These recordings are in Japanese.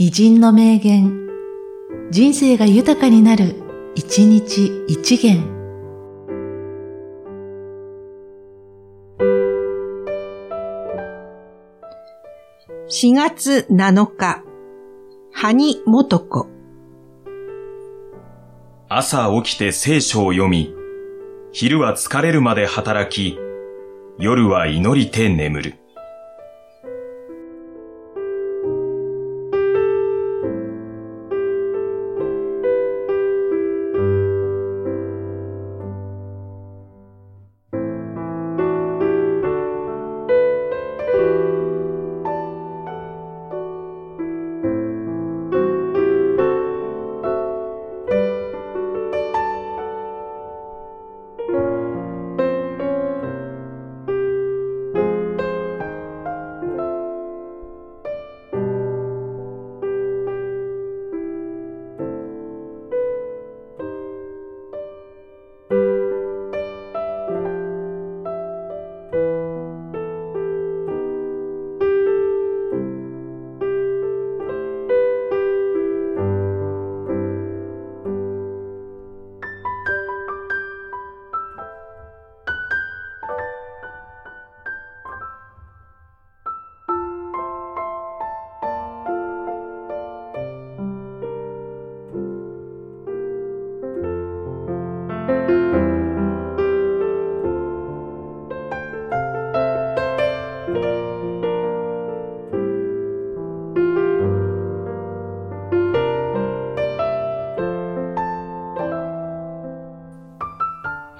偉人の名言、人生が豊かになる、一日一元。4月7日、埴元子。朝起きて聖書を読み、昼は疲れるまで働き、夜は祈りて眠る。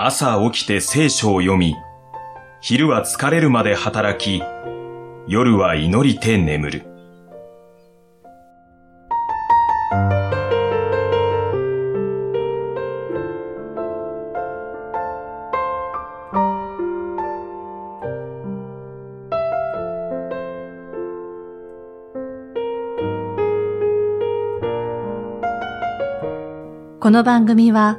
朝起きて聖書を読み、昼は疲れるまで働き、夜は祈りて眠る。この番組は、